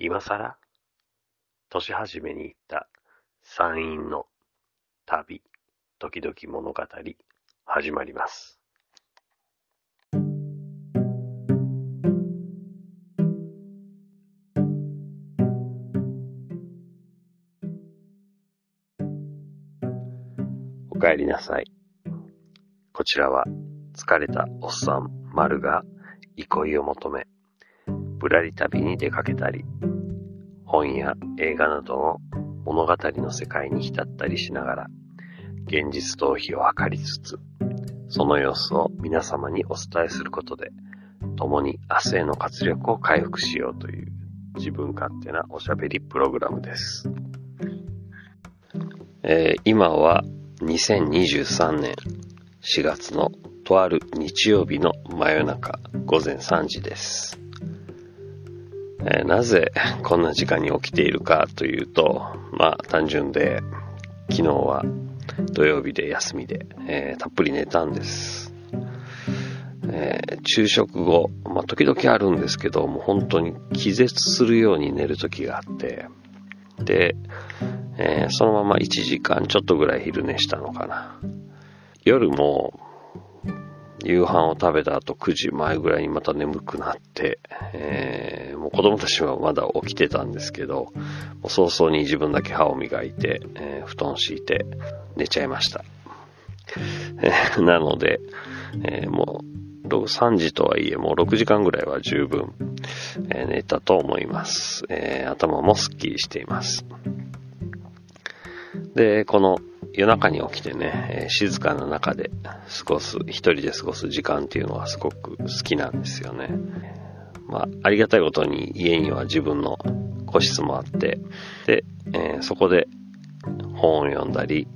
今更年始めに行った山陰の旅、時々物語、始まります。お帰りなさい。こちらは疲れたおっさん、丸が憩いを求め、ぶらり旅に出かけたり、本や映画などの物語の世界に浸ったりしながら、現実逃避を図りつつ、その様子を皆様にお伝えすることで、共に明日への活力を回復しようという自分勝手なおしゃべりプログラムです。えー今は2023年4月のとある日曜日の真夜中午前3時です。えーなぜこんな時間に起きているかというと、まあ単純で、昨日は土曜日で休みで、えーたっぷり寝たんです。えー昼食後、まあ時々あるんですけど、もう本当に気絶するように寝る時があって、で、えーそのまま1時間ちょっとぐらい昼寝したのかな。夜も夕飯を食べた後9時前ぐらいにまた眠くなって、えーもう子供たちはまだ起きてたんですけど、もう早々に自分だけ歯を磨いて、えー布団敷いて寝ちゃいました。なので、えーもう3時とはいえもう6時間ぐらいは十分、えー寝たと思います、え頭もすっきりしています。で、この夜中に起きてね、え静かな中で過ごす、一人で過ごす時間っていうのはすごく好きなんですよね。まあ、ありがたいことに家には自分の個室もあって、で、えーそこで本を読んだり、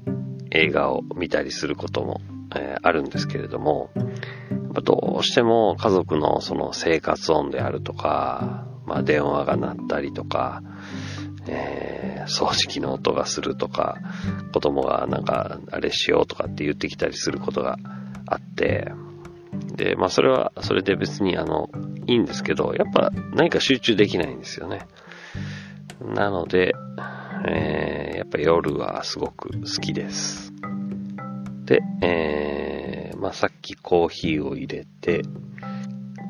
映画を見たりすることも、えーあるんですけれども、やっぱどうしても家族のその生活音であるとか、まあ電話が鳴ったりとか、えー掃除機の音がするとか、子供がなんかあれしようとかって言ってきたりすることがあって、で、まあそれはそれで別にあの、いいんですけど、やっぱ何か集中できないんですよね。なので、えーやっぱ夜はすごく好きです。で、えーまあさっきコーヒーを入れて、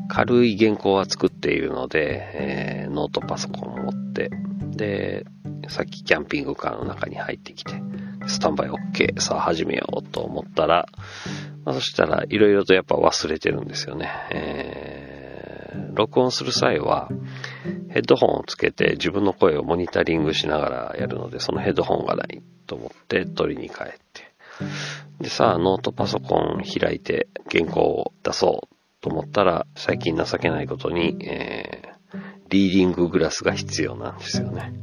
軽い原稿は作っているので、えーノートパソコンを持って、で、さっきキャンピングカーの中に入ってきて、スタンバイ OK、さあ始めようと思ったら、まあ、そしたらいろいろとやっぱ忘れてるんですよね。えー録音する際は、ヘッドホンをつけて自分の声をモニタリングしながらやるので、そのヘッドホンがないと思って取りに帰って。でさあ、ノートパソコン開いて原稿を出そうと思ったら、最近情けないことに、えーリーディンググラスが必要なんですよね。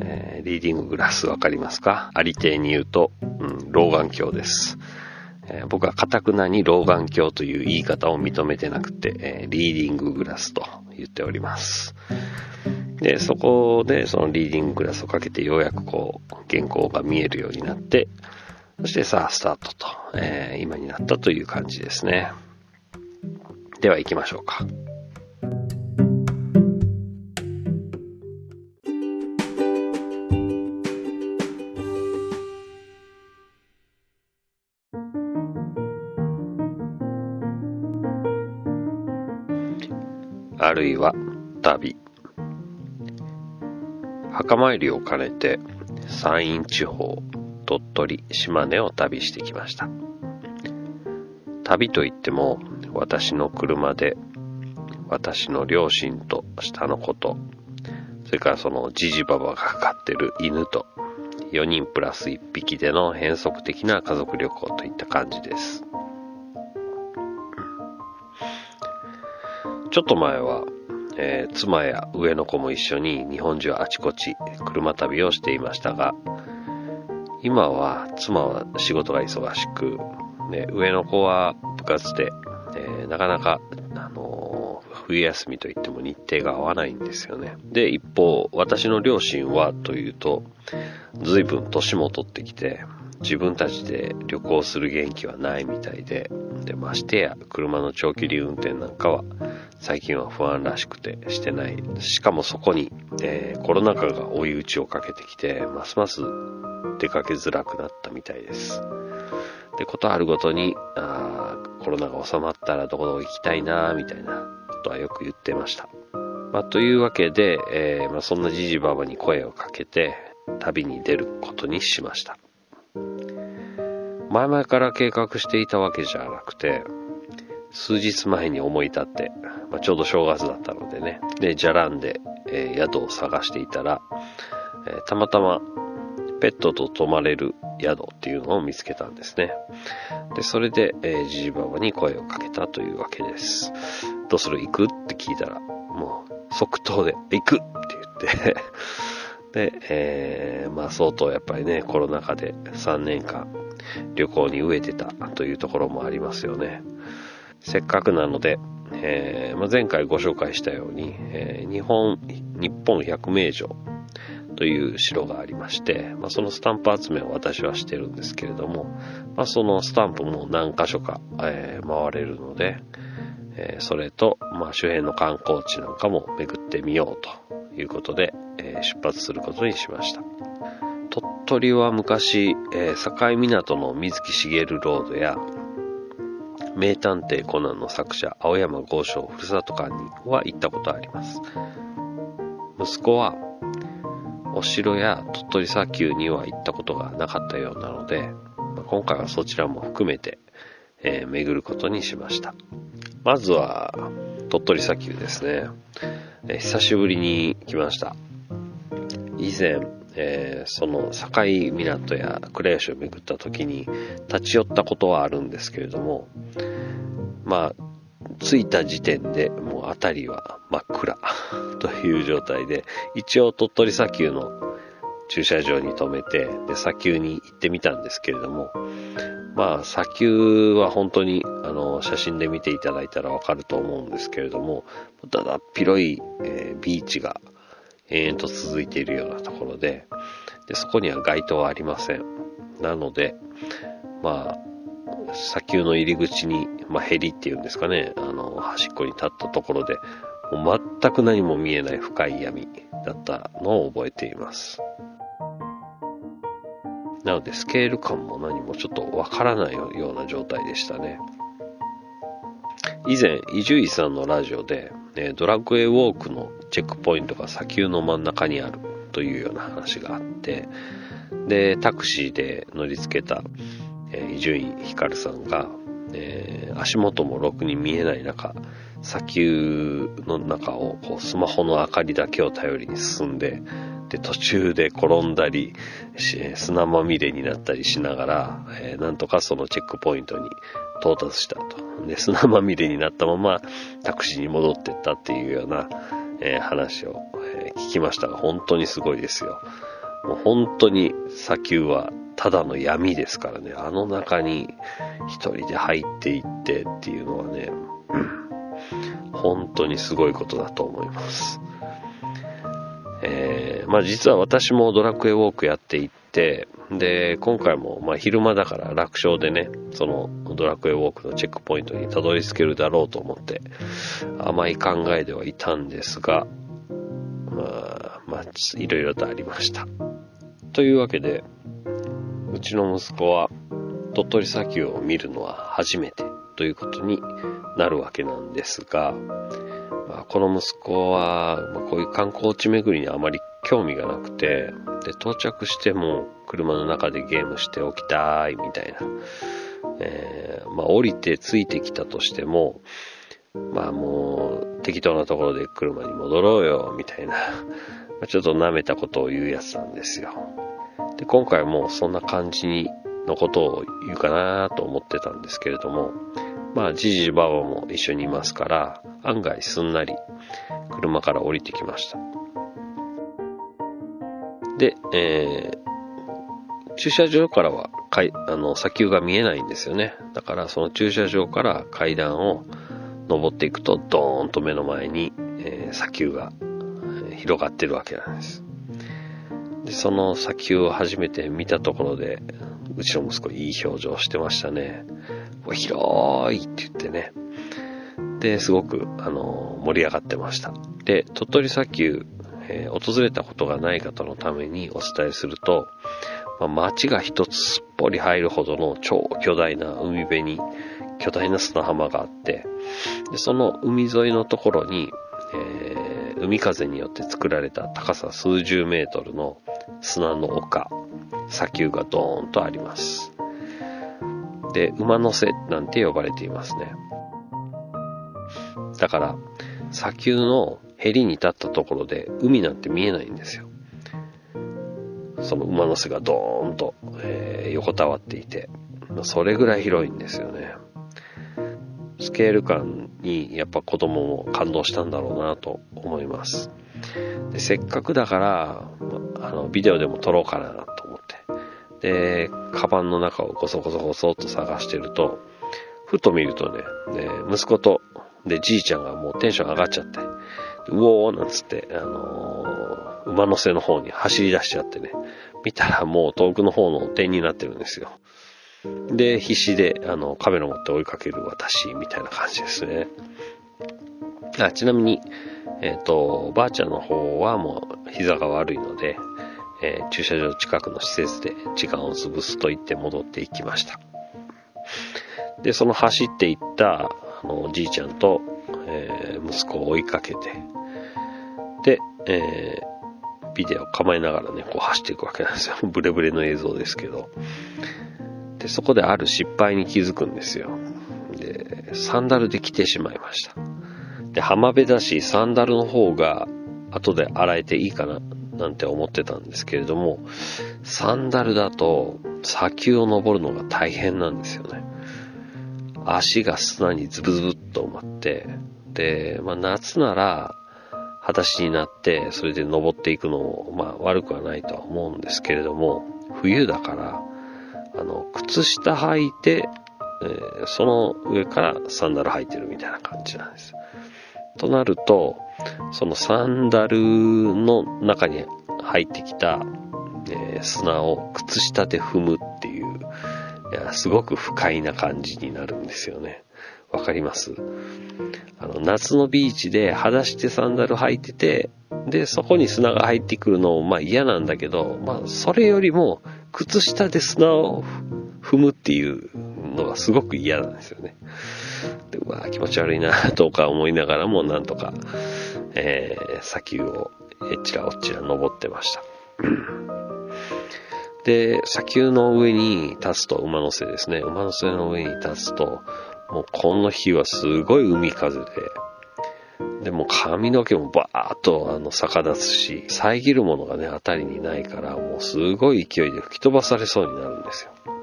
えーリーディンググラスわかりますか？ありていに言うと、うん、老眼鏡です。えー僕はカタクナに老眼鏡という言い方を認めてなくて、えーリーディンググラスと言っております。で、そこでそのリーディンググラスをかけてようやくこう原稿が見えるようになって、そしてさあスタートと、えー今になったという感じですね。では行きましょうか。るいは旅。墓参りを兼ねて山陰地方、鳥取、島根を旅してきました。旅といっても私の車で私の両親と下の子と、それからそのジジババが飼ってる犬と4人プラス1匹での変則的な家族旅行といった感じです。ちょっと前は、えー妻や上の子も一緒に日本中あちこち車旅をしていましたが、今は妻は仕事が忙しく、ね、上の子は部活で、えーなかなか、あのー冬休みといっても日程が合わないんですよね。で、一方、私の両親はというと、随分年も取ってきて、自分たちで旅行する元気はないみたいで、で、ましてや車の長距離運転なんかは最近は不安らしくてしてない。しかもそこに、えー、コロナ禍が追い打ちをかけてきて、ますます出かけづらくなったみたいです。で、ことあるごとに、あコロナが収まったらどこどこ行きたいなみたいなことはよく言ってました。まあ、というわけで、えー、まあ、そんなじじばばに声をかけて、旅に出ることにしました。前々から計画していたわけじゃなくて、数日前に思い立って、まあ、ちょうど正月だったのでね、で、じゃらんで、えー、宿を探していたら、えー、たまたまペットと泊まれる宿っていうのを見つけたんですね。で、それで、えー、じじばばに声をかけたというわけです。どうする？行く？って聞いたら、もう即答で、行く？って言って で、えー、まあ相当やっぱりね、コロナ禍で3年間旅行に飢えてたというところもありますよね。せっかくなので、えーまあ、前回ご紹介したように、えー、日本、日本百名城という城がありまして、まあ、そのスタンプ集めを私はしてるんですけれども、まあ、そのスタンプも何箇所か、えー、回れるので、え、それと、ま、周辺の観光地なんかも巡ってみようということで、え、出発することにしました。鳥取は昔、え、境港の水木しげるロードや、名探偵コナンの作者、青山豪昌ふるさと館には行ったことあります。息子は、お城や鳥取砂丘には行ったことがなかったようなので、今回はそちらも含めて、えー、巡ることにしました。まずは、鳥取砂丘ですね。えー、久しぶりに来ました。以前、えー、その境港や倉吉を巡った時に立ち寄ったことはあるんですけれども、まあ、着いた時点でもう辺りは真っ暗 という状態で、一応鳥取砂丘の駐車場に停めて、で、砂丘に行ってみたんですけれども、まあ、砂丘は本当に、あの、写真で見ていただいたらわかると思うんですけれども、だだ広い、えー、ビーチが延々と続いているようなところで、で、そこには街灯はありません。なので、まあ、砂丘の入り口に、まあ、ヘリっていうんですかね、あの、端っこに立ったところで、もう全く何も見えない深い闇だったのを覚えています。なので、スケール感も何もちょっとわからないような状態でしたね。以前、伊集院さんのラジオで、ドラッグウォークのチェックポイントが砂丘の真ん中にあるというような話があって、で、タクシーで乗り付けた伊集院光さんが、えー、足元もろくに見えない中、砂丘の中をこうスマホの明かりだけを頼りに進んで、で、途中で転んだり、砂まみれになったりしながら、えー、なんとかそのチェックポイントに到達したと。で、砂まみれになったままタクシーに戻ってったっていうような、えー、話を、え、聞きましたが、本当にすごいですよ。もう本当に砂丘はただの闇ですからね、あの中に一人で入っていってっていうのはね、本当にすごいことだと思います。えー、まあ実は私もドラクエウォークやっていって、で、今回もまあ昼間だから楽勝でね、そのドラクエウォークのチェックポイントにたどり着けるだろうと思って、甘い考えではいたんですが、まあ、まあ、いろいろとありました。というわけで、うちの息子は鳥取砂丘を見るのは初めてということになるわけなんですが、この息子は、こういう観光地巡りにあまり興味がなくて、で、到着しても車の中でゲームしておきたいみたいな。えー、まあ降りてついてきたとしても、まあもう適当なところで車に戻ろうよみたいな、ちょっと舐めたことを言うやつなんですよ。で、今回もそんな感じのことを言うかなと思ってたんですけれども、まあ、じじばばも一緒にいますから、案外すんなり車から降りてきました。で、えー、駐車場からはかいあの砂丘が見えないんですよね。だからその駐車場から階段を登っていくとドーンと目の前に、えー、砂丘が広がってるわけなんです。で、その砂丘を初めて見たところで、うちの息子いい表情してましたね。広いって言ってね。で、すごく、あの、盛り上がってました。で、鳥取砂丘、えー、訪れたことがない方のためにお伝えすると、まあ、町が一つすっぽり入るほどの超巨大な海辺に巨大な砂浜があって、でその海沿いのところに、えー、海風によって作られた高さ数十メートルの砂の丘、砂丘がドーンとあります。で、馬の背なんて呼ばれていますね。だから、砂丘のヘリに立ったところで海なんて見えないんですよ。その馬の背がドーンと、えー、横たわっていて、それぐらい広いんですよね。スケール感にやっぱ子供も感動したんだろうなと思います。でせっかくだから、あの、ビデオでも撮ろうかなと。で、カバンの中をゴソゴソゴソっと探してると、ふと見るとね、ね息子と、で、じいちゃんがもうテンション上がっちゃって、うおーなんつって、あのー、馬の背の方に走り出しちゃってね、見たらもう遠くの方の点になってるんですよ。で、必死で、あの、カメラ持って追いかける私、みたいな感じですね。あちなみに、えっ、ー、と、ばあちゃんの方はもう膝が悪いので、えー、駐車場近くの施設で時間を潰すと言って戻っていきました。で、その走っていったあのおじいちゃんと、えー、息子を追いかけて、で、えー、ビデオ構えながらね、こう走っていくわけなんですよ。ブレブレの映像ですけど。で、そこである失敗に気づくんですよ。で、サンダルで来てしまいました。で、浜辺だし、サンダルの方が後で洗えていいかな、なんて思ってたんですけれども、サンダルだと砂丘を登るのが大変なんですよね。足が砂にズブズブっと埋まって、で、まあ夏なら、裸足になって、それで登っていくのも、まあ悪くはないとは思うんですけれども、冬だから、あの、靴下履いて、えー、その上からサンダル履いてるみたいな感じなんです。となると、そのサンダルの中に入ってきた、えー、砂を靴下で踏むっていう、いや、すごく不快な感じになるんですよね。わかります？あの、夏のビーチで裸足でサンダル履いてて、で、そこに砂が入ってくるのも、まあ嫌なんだけど、まあそれよりも、靴下で砂を踏むっていうのはすごく嫌なんですよね。うわ気持ち悪いなとか思いながらもなんとか、えー、砂丘をえちらおちら登ってました。で、砂丘の上に立つと、馬の背ですね。馬の背の上に立つと、もうこの日はすごい海風で、でも髪の毛もバーッとあの逆立つし、遮るものがね、あたりにないから、もうすごい勢いで吹き飛ばされそうになるんですよ。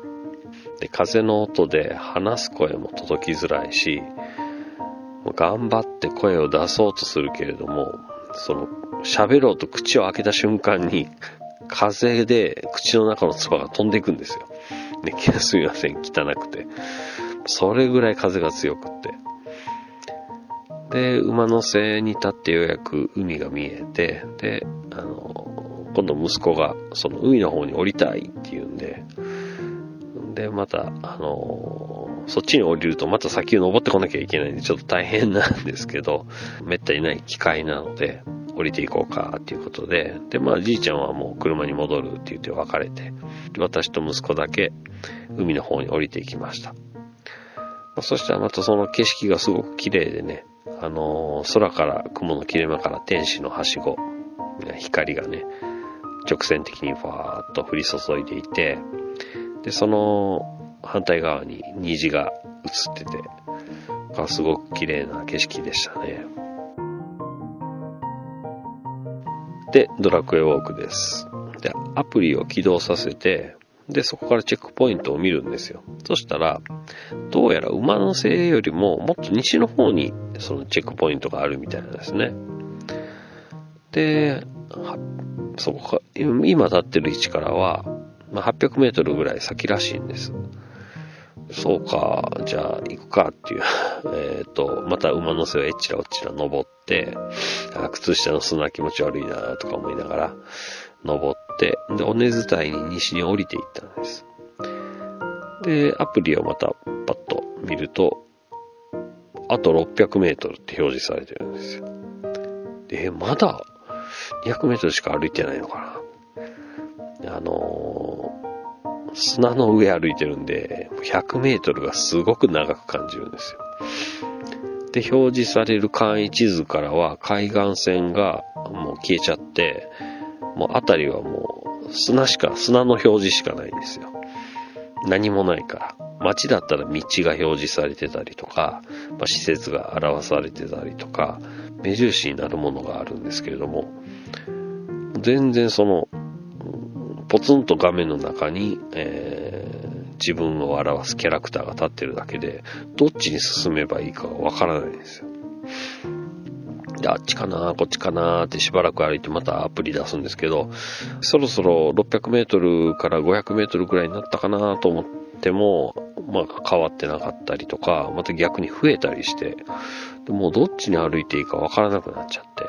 で、風の音で話す声も届きづらいし、頑張って声を出そうとするけれども、その、喋ろうと口を開けた瞬間に、風で口の中の唾が飛んでいくんですよ。ね、すみません、汚くて。それぐらい風が強くって。で、馬の背に立ってようやく海が見えて、で、あの、今度息子がその海の方に降りたいって言うんで、で、また、あのそっちに降りるとまた先を登ってこなきゃいけないんで、ちょっと大変なんですけど、めったにない機会なので、降りていこうかっていうことで、で、まあじいちゃんはもう車に戻るって言って別れて、私と息子だけ海の方に降りていきました。まあ、そしたらまたその景色がすごく綺麗でね、あの空から雲の切れ間から天使のはしご、光がね、直線的にファーッと降り注いでいて、で、その反対側に虹が映ってて、すごく綺麗な景色でしたね。で、ドラクエウォークです。で、アプリを起動させて、で、そこからチェックポイントを見るんですよ。そしたら、どうやら馬の背よりももっと西の方にそのチェックポイントがあるみたいなんですね。で、そこか、今立ってる位置からは、まあ、800メートルぐらい先らしいんです。そうか、じゃあ行くかっていう。えっ、と、また馬の背をえっちらおっちら登って、あ靴下の砂気持ち悪いなとか思いながら登って、で、尾根伝いに西に降りていったんです。で、アプリをまたパッと見ると、あと600メートルって表示されてるんですよ。で、まだ200メートルしか歩いてないのかな。あのー、砂の上歩いてるんで、100メートルがすごく長く感じるんですよ。で、表示される簡易地図からは海岸線がもう消えちゃって、もう辺りはもう砂しか、砂の表示しかないんですよ。何もないから。街だったら道が表示されてたりとか、まあ、施設が表されてたりとか、目印になるものがあるんですけれども、全然その、ポツンと画面の中に、えー、自分を表すキャラクターが立ってるだけで、どっちに進めばいいかわからないんですよ。で、あっちかな、こっちかなってしばらく歩いてまたアプリ出すんですけど、そろそろ600メートルから500メートルぐらいになったかなと思っても、まあ変わってなかったりとか、また逆に増えたりして、でもうどっちに歩いていいかわからなくなっちゃって、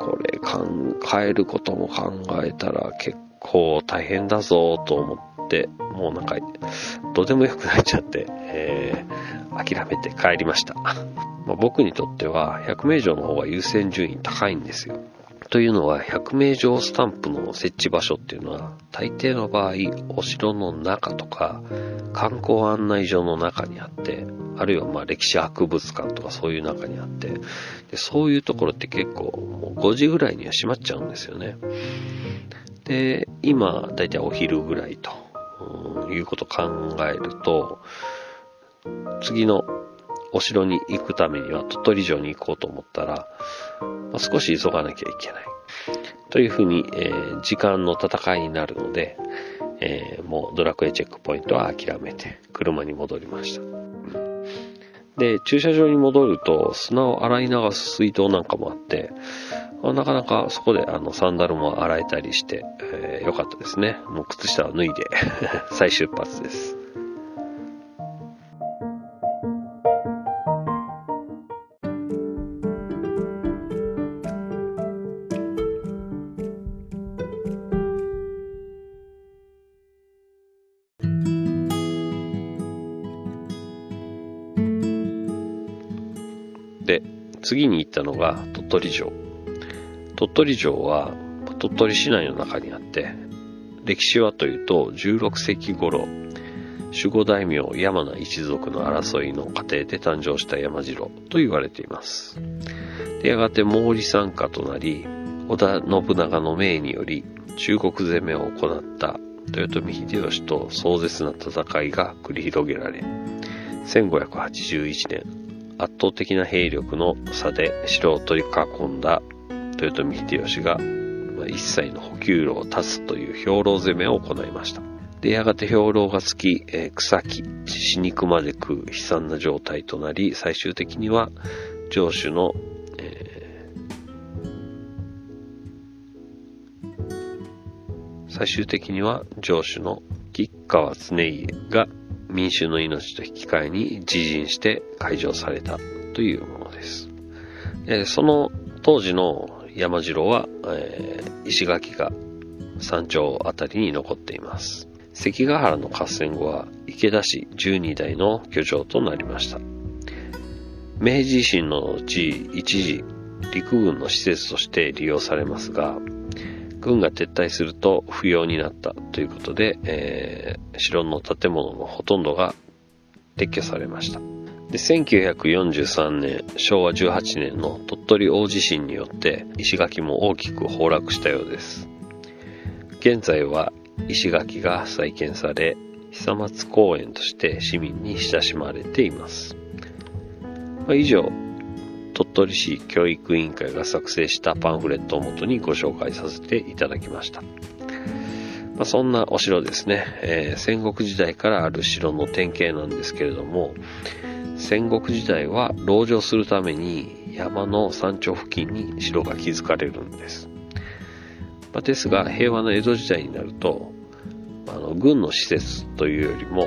これ考えることも考えたら結構大変だぞと思って、もうなんか、どうでもよくなっちゃって、えー、諦めて帰りました。まあ、僕にとっては100名城の方が優先順位高いんですよ。というのは、100名城スタンプの設置場所っていうのは、大抵の場合、お城の中とか、観光案内所の中にあって、あるいはまあ歴史博物館とかそういう中にあって、でそういうところって結構もう5時ぐらいには閉まっちゃうんですよね。で、今、だいたいお昼ぐらいと、いうことを考えると、次のお城に行くためには鳥取城に行こうと思ったら、まあ、少し急がなきゃいけない。というふうに、えー、時間の戦いになるので、えー、もうドラクエチェックポイントは諦めて車に戻りました。で、駐車場に戻ると砂を洗い流す水道なんかもあって、なかなかそこであのサンダルも洗えたりして、えー、よかったですね。もう靴下を脱いで 再出発です。で、次に行ったのが鳥取城。鳥取城は鳥取市内の中にあって、歴史はというと16世紀頃、守護大名山名一族の争いの過程で誕生した山城と言われています。でやがて毛利参加となり、織田信長の命により中国攻めを行った豊臣秀吉と壮絶な戦いが繰り広げられ、1581年、圧倒的な兵力の差で城を取り囲んだ豊臣秀吉がまあ一切の補給路を断つという兵糧攻めを行いました。で、やがて兵糧がつき、えー、草木、死肉まで食う悲惨な状態となり、最終的には城主の、えー、最終的には城主の吉川常家が民衆の命と引き換えに自陣して開城されたというものです。えその当時の山城は、えー、石垣が山頂あたりに残っています。関ヶ原の合戦後は池田市12代の居城となりました。明治維新の後、一時陸軍の施設として利用されますが、軍が撤退すると不要になったということで、えー、城の建物のほとんどが撤去されました。で1943年、昭和18年の鳥取大地震によって石垣も大きく崩落したようです。現在は石垣が再建され、久松公園として市民に親しまれています。まあ、以上、鳥取市教育委員会が作成したパンフレットをもとにご紹介させていただきました。まあ、そんなお城ですね、えー、戦国時代からある城の典型なんですけれども、戦国時代は籠城するために山の山頂付近に城が築かれるんです。まあ、ですが、平和な江戸時代になると、あの軍の施設というよりも、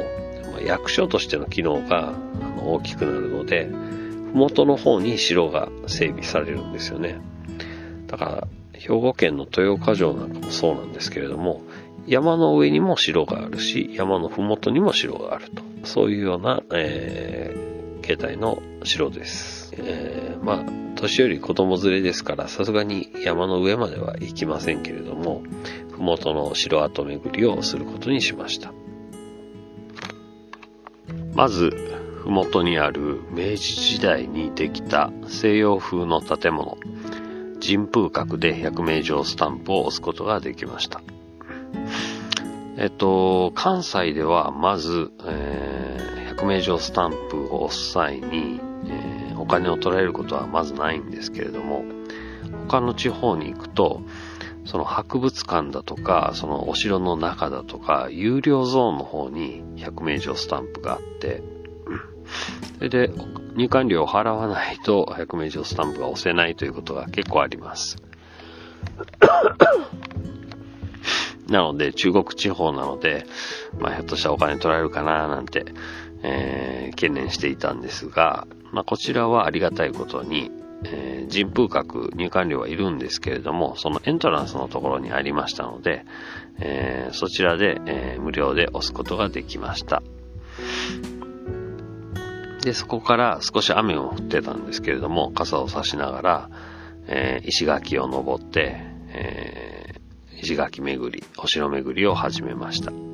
まあ、役所としての機能が大きくなるので、麓の方に城が整備されるんですよね。だから、兵庫県の豊岡城なんかもそうなんですけれども、山の上にも城があるし、山のふもとにも城があると。そういうような、えー、形態の城です。えー、まあ、年寄り子供連れですから、さすがに山の上までは行きませんけれども、ふもとの城跡巡りをすることにしました。まず、ふもとにある明治時代にできた西洋風の建物、神風閣で百名城スタンプを押すことができました。えっと、関西ではまず、えー、名城スタンプを押す際に、えー、お金を取られることはまずないんですけれども、他の地方に行くと、その博物館だとか、そのお城の中だとか、有料ゾーンの方に百名城スタンプがあって、それで入館料を払わないと百名城スタンプが押せないということが結構あります。なので、中国地方なので、まあ、ひょっとしたらお金取られるかななんて、えー、懸念していたんですが、まあ、こちらはありがたいことに、えー、人風閣入館料はいるんですけれども、そのエントランスのところにありましたので、えー、そちらで、えー、無料で押すことができました。で、そこから少し雨も降ってたんですけれども、傘を差しながら、え、石垣を登って、え石垣巡り、お城巡りを始めました。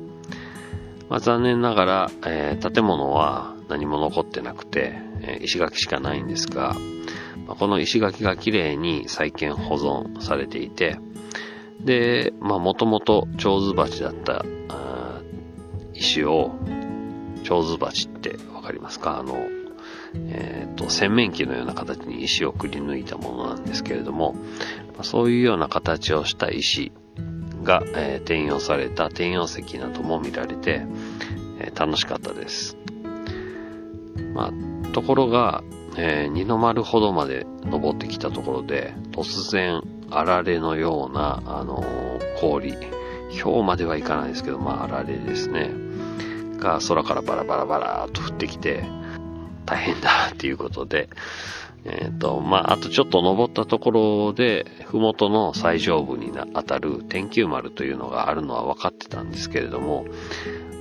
まあ、残念ながら、えー、建物は何も残ってなくて、えー、石垣しかないんですが、まあ、この石垣が綺麗に再建保存されていて、で、まあもともと蝶ズ鉢だった石を、蝶ズ鉢ってわかりますか？あの、えっ、ー、と、洗面器のような形に石をくり抜いたものなんですけれども、そういうような形をした石が、えー、転用された転用石なども見られて、楽しかったです。まあ、ところが、えー、二の丸ほどまで登ってきたところで、突然、あられのような、あのー、氷、氷まではいかないですけど、まあ、あられですね。が空からバラバラバラーと降ってきて、大変だっていうことで、えっ、ー、と、まあ、あとちょっと登ったところで、ふもとの最上部に当たる天球丸というのがあるのは分かってたんですけれども、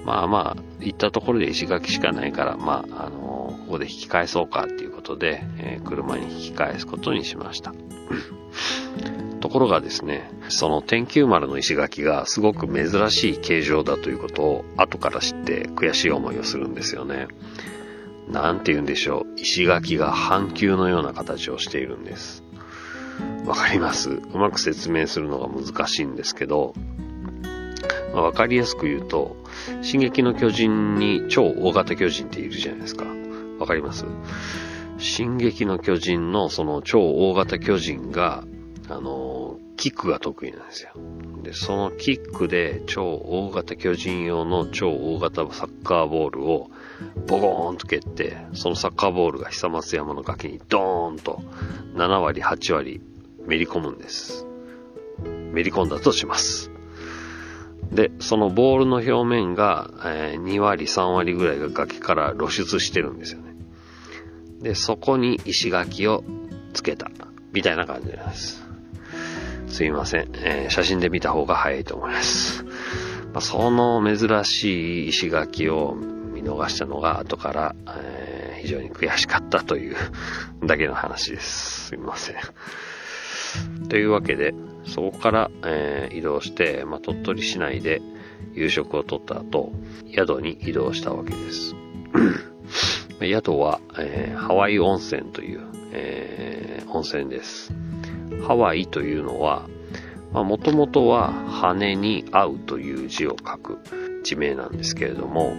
まあまあ、行ったところで石垣しかないから、まあ、あのここで引き返そうかっていうことで、えー、車に引き返すことにしました。ところがですね、その天球丸の石垣がすごく珍しい形状だということを後から知って悔しい思いをするんですよね。なんて言うんでしょう。石垣が半球のような形をしているんです。わかりますうまく説明するのが難しいんですけど、まあ、わかりやすく言うと、進撃の巨人に超大型巨人っているじゃないですか。わかります？進撃の巨人のその超大型巨人が、あの、キックが得意なんですよ。で、そのキックで超大型巨人用の超大型サッカーボールをボコーンと蹴って、そのサッカーボールが久松山の崖にドーンと7割、8割めり込むんです。めり込んだとします。で、そのボールの表面が、えー、2割、3割ぐらいが崖から露出してるんですよね。で、そこに石垣をつけた。みたいな感じです。すいません。えー、写真で見た方が早いと思います。まあ、その珍しい石垣を見逃したのが後から、えー、非常に悔しかったというだけの話です。すみません。というわけで、そこから、えー、移動して、まあ、鳥取市内で夕食をとった後、宿に移動したわけです。宿は、えー、ハワイ温泉という、えー、温泉です。ハワイというのは、もともとは羽に合うという字を書く地名なんですけれども、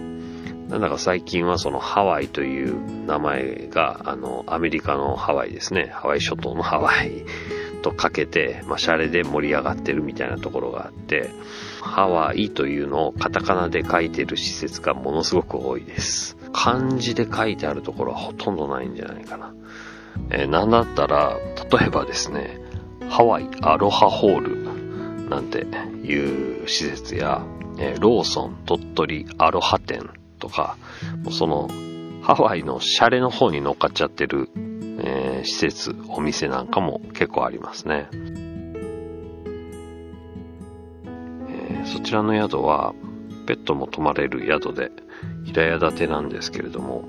なんだか最近はそのハワイという名前が、あの、アメリカのハワイですね。ハワイ諸島のハワイとかけて、まあ、シャレで盛り上がってるみたいなところがあって、ハワイというのをカタカナで書いてる施設がものすごく多いです。漢字で書いてあるところはほとんどないんじゃないかな。えー、なんだったら、例えばですね、ハワイアロハホールなんていう施設や、えー、ローソン鳥取アロハ店とか、もうその、ハワイのシャレの方に乗っかっちゃってる、えー、施設、お店なんかも結構ありますね。えー、そちらの宿は、ペットも泊まれる宿で、平屋建てなんですけれども、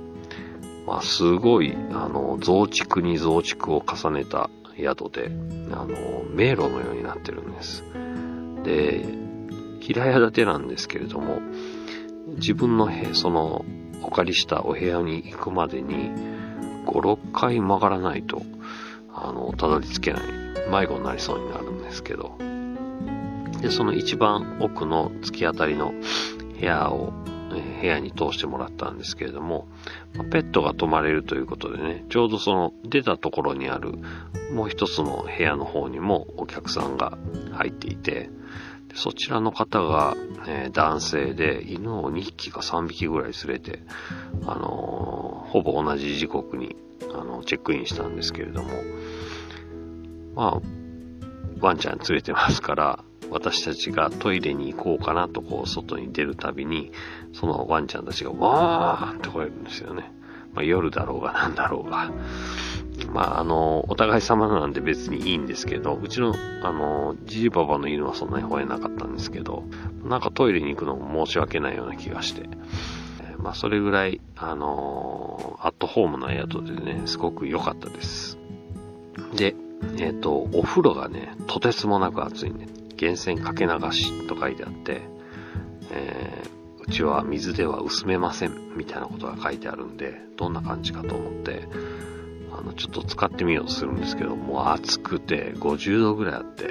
まあ、すごい、あの、増築に増築を重ねた宿で、あの、迷路のようになってるんです。で、平屋建てなんですけれども、自分の部その、お借りしたお部屋に行くまでに、5、6回曲がらないと、あの、たどり着けない、迷子になりそうになるんですけど、で、その一番奥の突き当たりの部屋を、部屋に通してもらったんですけれども、ペットが泊まれるということでね、ちょうどその出たところにあるもう一つの部屋の方にもお客さんが入っていて、そちらの方が、えー、男性で犬を2匹か3匹ぐらい連れて、あのー、ほぼ同じ時刻に、あの、チェックインしたんですけれども、まあ、ワンちゃん連れてますから、私たちがトイレに行こうかなとこう外に出るたびに、そのワンちゃんたちがわーって吠えるんですよね。まあ、夜だろうがなんだろうが。まあ、あの、お互い様なんで別にいいんですけど、うちの、あの、じじばばの犬はそんなに吠えなかったんですけど、なんかトイレに行くのも申し訳ないような気がして、まあ、それぐらい、あの、アットホームな宿でね、すごく良かったです。で、えっ、ー、と、お風呂がね、とてつもなく暑いんで、源泉かけ流しと書いてあって、えー、うちは水では薄めませんみたいなことが書いてあるんで、どんな感じかと思って、あの、ちょっと使ってみようとするんですけど、もう暑くて50度ぐらいあって、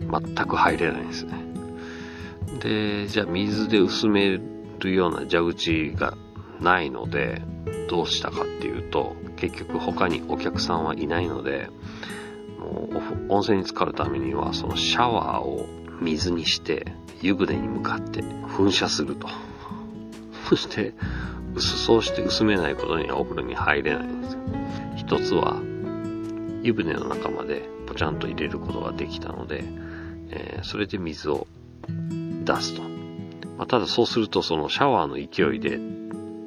全く入れないんですね。で、じゃあ水で薄めるような蛇口がないので、どうしたかっていうと、結局他にお客さんはいないので、もう温泉に浸かるためには、そのシャワーを水にして、湯船に向かって噴射すると。そして、薄そうして薄めないことにはお風呂に入れないんですよ。一つは、湯船の中までポチャンと入れることができたので、えー、それで水を出すと。まあ、ただそうするとそのシャワーの勢いで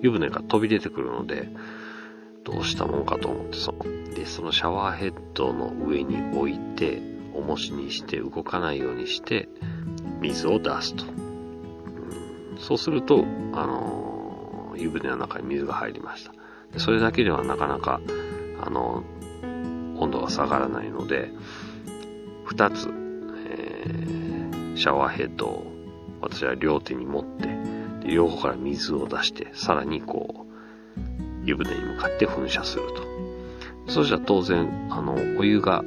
湯船が飛び出てくるので、どうしたもんかと思ってその、で、そのシャワーヘッドの上に置いて、重しにして動かないようにして、水を出すと。うん、そうすると、あのー、湯船の中に水が入りました。でそれだけではなかなか、あの、温度が下がらないので、二つ、えー、シャワーヘッドを私は両手に持って、で両方から水を出して、さらにこう、湯船に向かって噴射すると。そしたら当然、あの、お湯が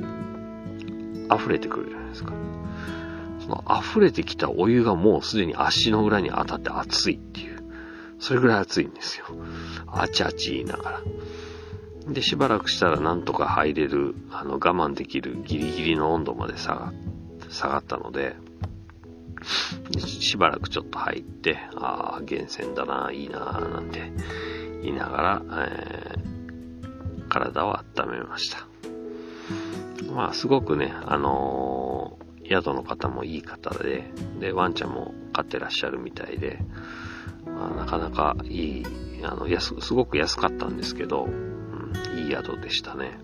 溢れてくるじゃないですか。その溢れてきたお湯がもうすでに足の裏に当たって熱いっていう。それぐらい熱いんですよ。あちあち言いながら。で、しばらくしたらなんとか入れる、あの、我慢できるギリギリの温度まで下がったので、しばらくちょっと入って、ああ、源泉だな、いいな、なんて言いながら、えー、体を温めました。まあ、すごくね、あのー、宿の方もいい方で、で、ワンちゃんも飼ってらっしゃるみたいで、まあ、なかなかいい、あの、安、すごく安かったんですけど、宿でしたね。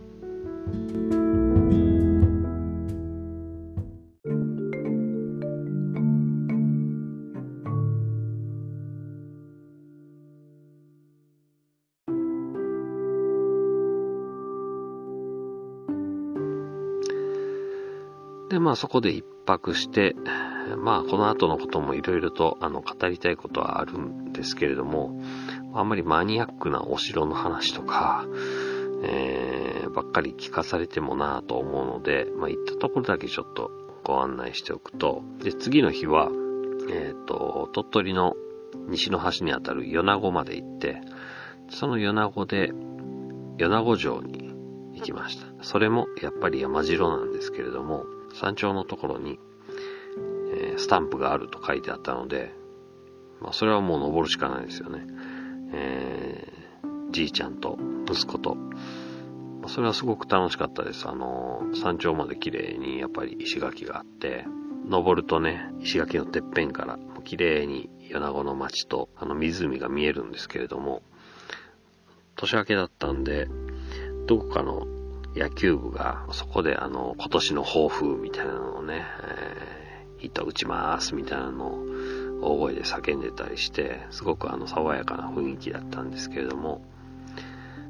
で、まあそこで一泊して、まあこの後のこともいろいろとあの語りたいことはあるんですけれども、あんまりマニアックなお城の話とか、えー、ばっかり聞かされてもなぁと思うので、まあ行ったところだけちょっとご案内しておくと、で、次の日は、えっ、ー、と、鳥取の西の端にあたる米子まで行って、その米子で、米子城に行きました。それもやっぱり山城なんですけれども、山頂のところに、えー、スタンプがあると書いてあったので、まあ、それはもう登るしかないですよね。えー、じいちゃんと息子と。まあ、それはすごく楽しかったです。あの、山頂まで綺麗にやっぱり石垣があって、登るとね、石垣のてっぺんから綺麗に米子の町とあの湖が見えるんですけれども、年明けだったんで、どこかの野球部がそこであの、今年の抱負みたいなのをね、えー、ヒット打ちますみたいなのを大声で叫んでたりして、すごくあの爽やかな雰囲気だったんですけれども、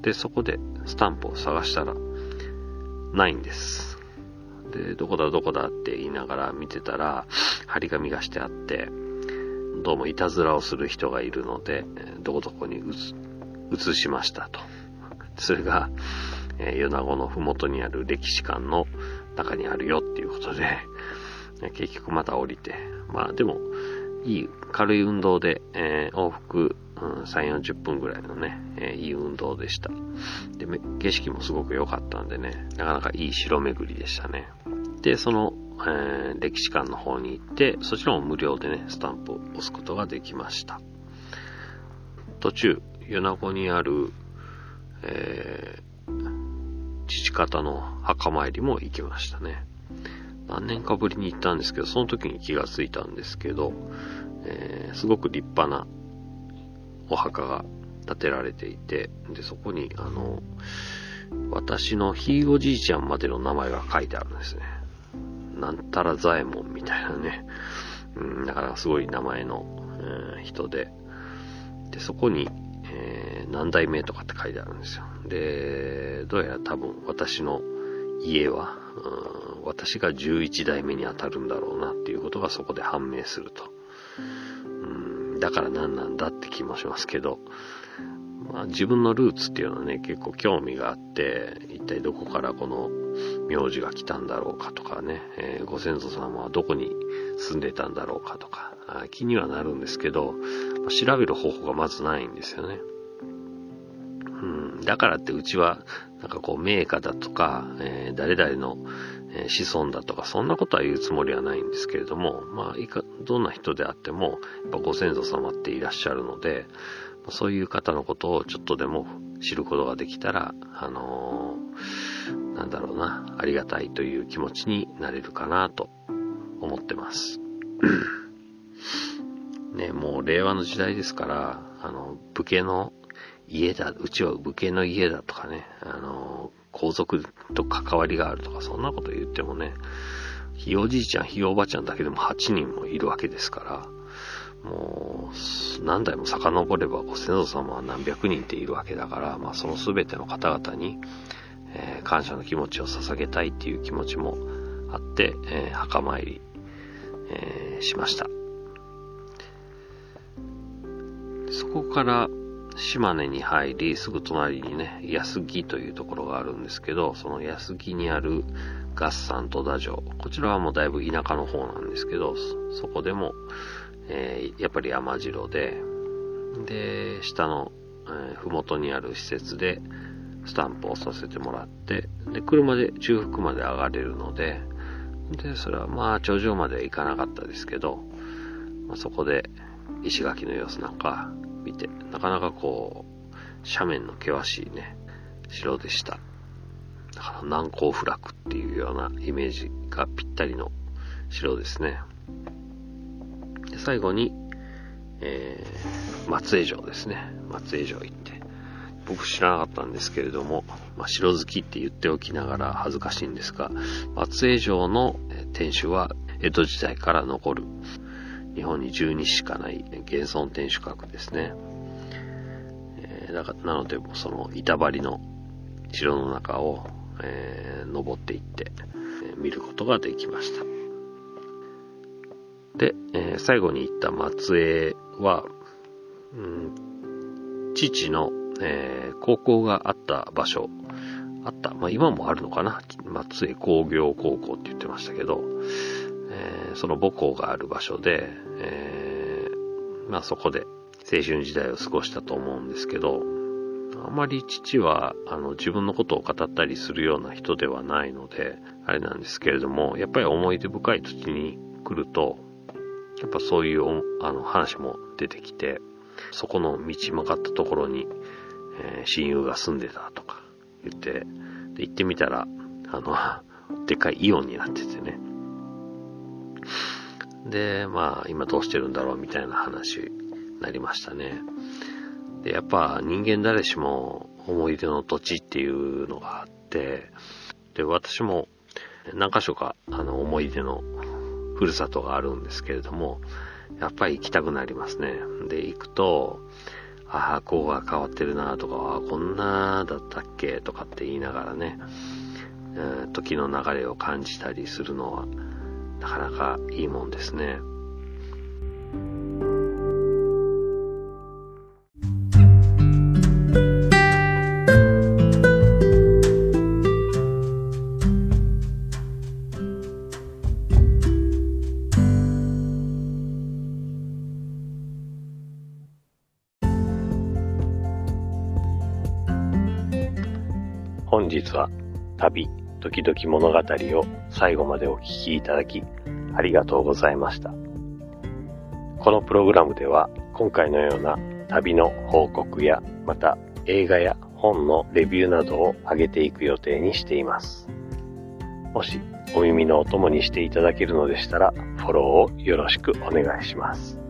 で、そこでスタンプを探したら、ないんです。で、どこだどこだって言いながら見てたら、張り紙がしてあって、どうもいたずらをする人がいるので、どこどこに移しましたと。それが、え、米子のふもとにある歴史館の中にあるよっていうことで、結局また降りて、まあでも、いい軽い運動で、えー、往復、うん、3、40分ぐらいのね、えー、いい運動でした。で、景色もすごく良かったんでね、なかなかいい城巡りでしたね。で、その、えー、歴史館の方に行って、そちらも無料でね、スタンプを押すことができました。途中、米子にある、えー、父方の墓参りも行きましたね。何年かぶりに行ったんですけど、その時に気がついたんですけど、えー、すごく立派なお墓が建てられていて、で、そこに、あの、私のひいおじいちゃんまでの名前が書いてあるんですね。なんたら左衛門みたいなね。うん、だからすごい名前の、えー、人で、で、そこに、えー、何代目とかって書いてあるんですよ。で、どうやら多分私の家は、私が11代目に当たるんだろうなっていうことがそこで判明すると。うん、だから何なんだって気もしますけど、まあ、自分のルーツっていうのはね、結構興味があって、一体どこからこの名字が来たんだろうかとかね、えー、ご先祖様はどこに住んでたんだろうかとか、気にはなるんですけど、まあ、調べる方法がまずないんですよね。うん、だからってうちは、なんかこう、名家だとか、えー、誰々の、子孫だとか、そんなことは言うつもりはないんですけれども、まあ、いか、どんな人であっても、やっぱご先祖様っていらっしゃるので、そういう方のことをちょっとでも知ることができたら、あのー、なんだろうな、ありがたいという気持ちになれるかなと思ってます。ね、もう令和の時代ですから、あの、武家の家だ、うちは武家の家だとかね、あの、皇族と関わりがあるとか、そんなこと言ってもね、ひいおじいちゃん、ひいおばちゃんだけでも8人もいるわけですから、もう、何代も遡ればご先祖様は何百人っているわけだから、まあその全ての方々に、えー、感謝の気持ちを捧げたいっていう気持ちもあって、えー、墓参り、えー、しました。そこから島根に入り、すぐ隣にね、安木というところがあるんですけど、その安木にある合算戸田城。こちらはもうだいぶ田舎の方なんですけど、そこでも、えー、やっぱり山城で、で、下の、えー、ふもとにある施設で、スタンプをさせてもらって、で、車で中腹まで上がれるので、で、それはまあ頂上までは行かなかったですけど、まあ、そこで石垣の様子なんか見て、なかなかこう、斜面の険しいね、城でした。だから難攻不落っていうようなイメージがぴったりの城ですね。で最後に、えー、松江城ですね。松江城行って。僕知らなかったんですけれども、まあ、城好きって言っておきながら恥ずかしいんですが、松江城の天守は江戸時代から残る日本に12しかない現存天守閣ですね。えー、だからなので、その板張りの城の中を、えー、登っていって、えー、見ることができました。で、えー、最後に行った松江は、うん、父の、えー、高校があった場所、あった。まあ今もあるのかな？松江工業高校って言ってましたけど、えー、その母校がある場所で、えー、まあそこで青春時代を過ごしたと思うんですけど、あまり父は、あの、自分のことを語ったりするような人ではないので、あれなんですけれども、やっぱり思い出深い土地に来ると、やっぱそういう、あの、話も出てきて、そこの道曲がったところに、えー、親友が住んでたとか言って、で、行ってみたら、あの、でっかいイオンになっててね。で、まあ、今どうしてるんだろうみたいな話になりましたね。で、やっぱ人間誰しも思い出の土地っていうのがあって、で、私も何箇所か、あの、思い出のふるさとがあるんですけれども、やっぱり行きたくなりますね。で、行くと、ああ、こうが変わってるなとか、ああ、こんなだったっけとかって言いながらね、時の流れを感じたりするのは、なかなかいいもんですね。本日は旅、時々物語を最後までお聞きいただき、ありがとうございました。このプログラムでは、今回のような旅の報告や、また映画や本のレビューなどを上げていく予定にしています。もしお耳のお供にしていただけるのでしたら、フォローをよろしくお願いします。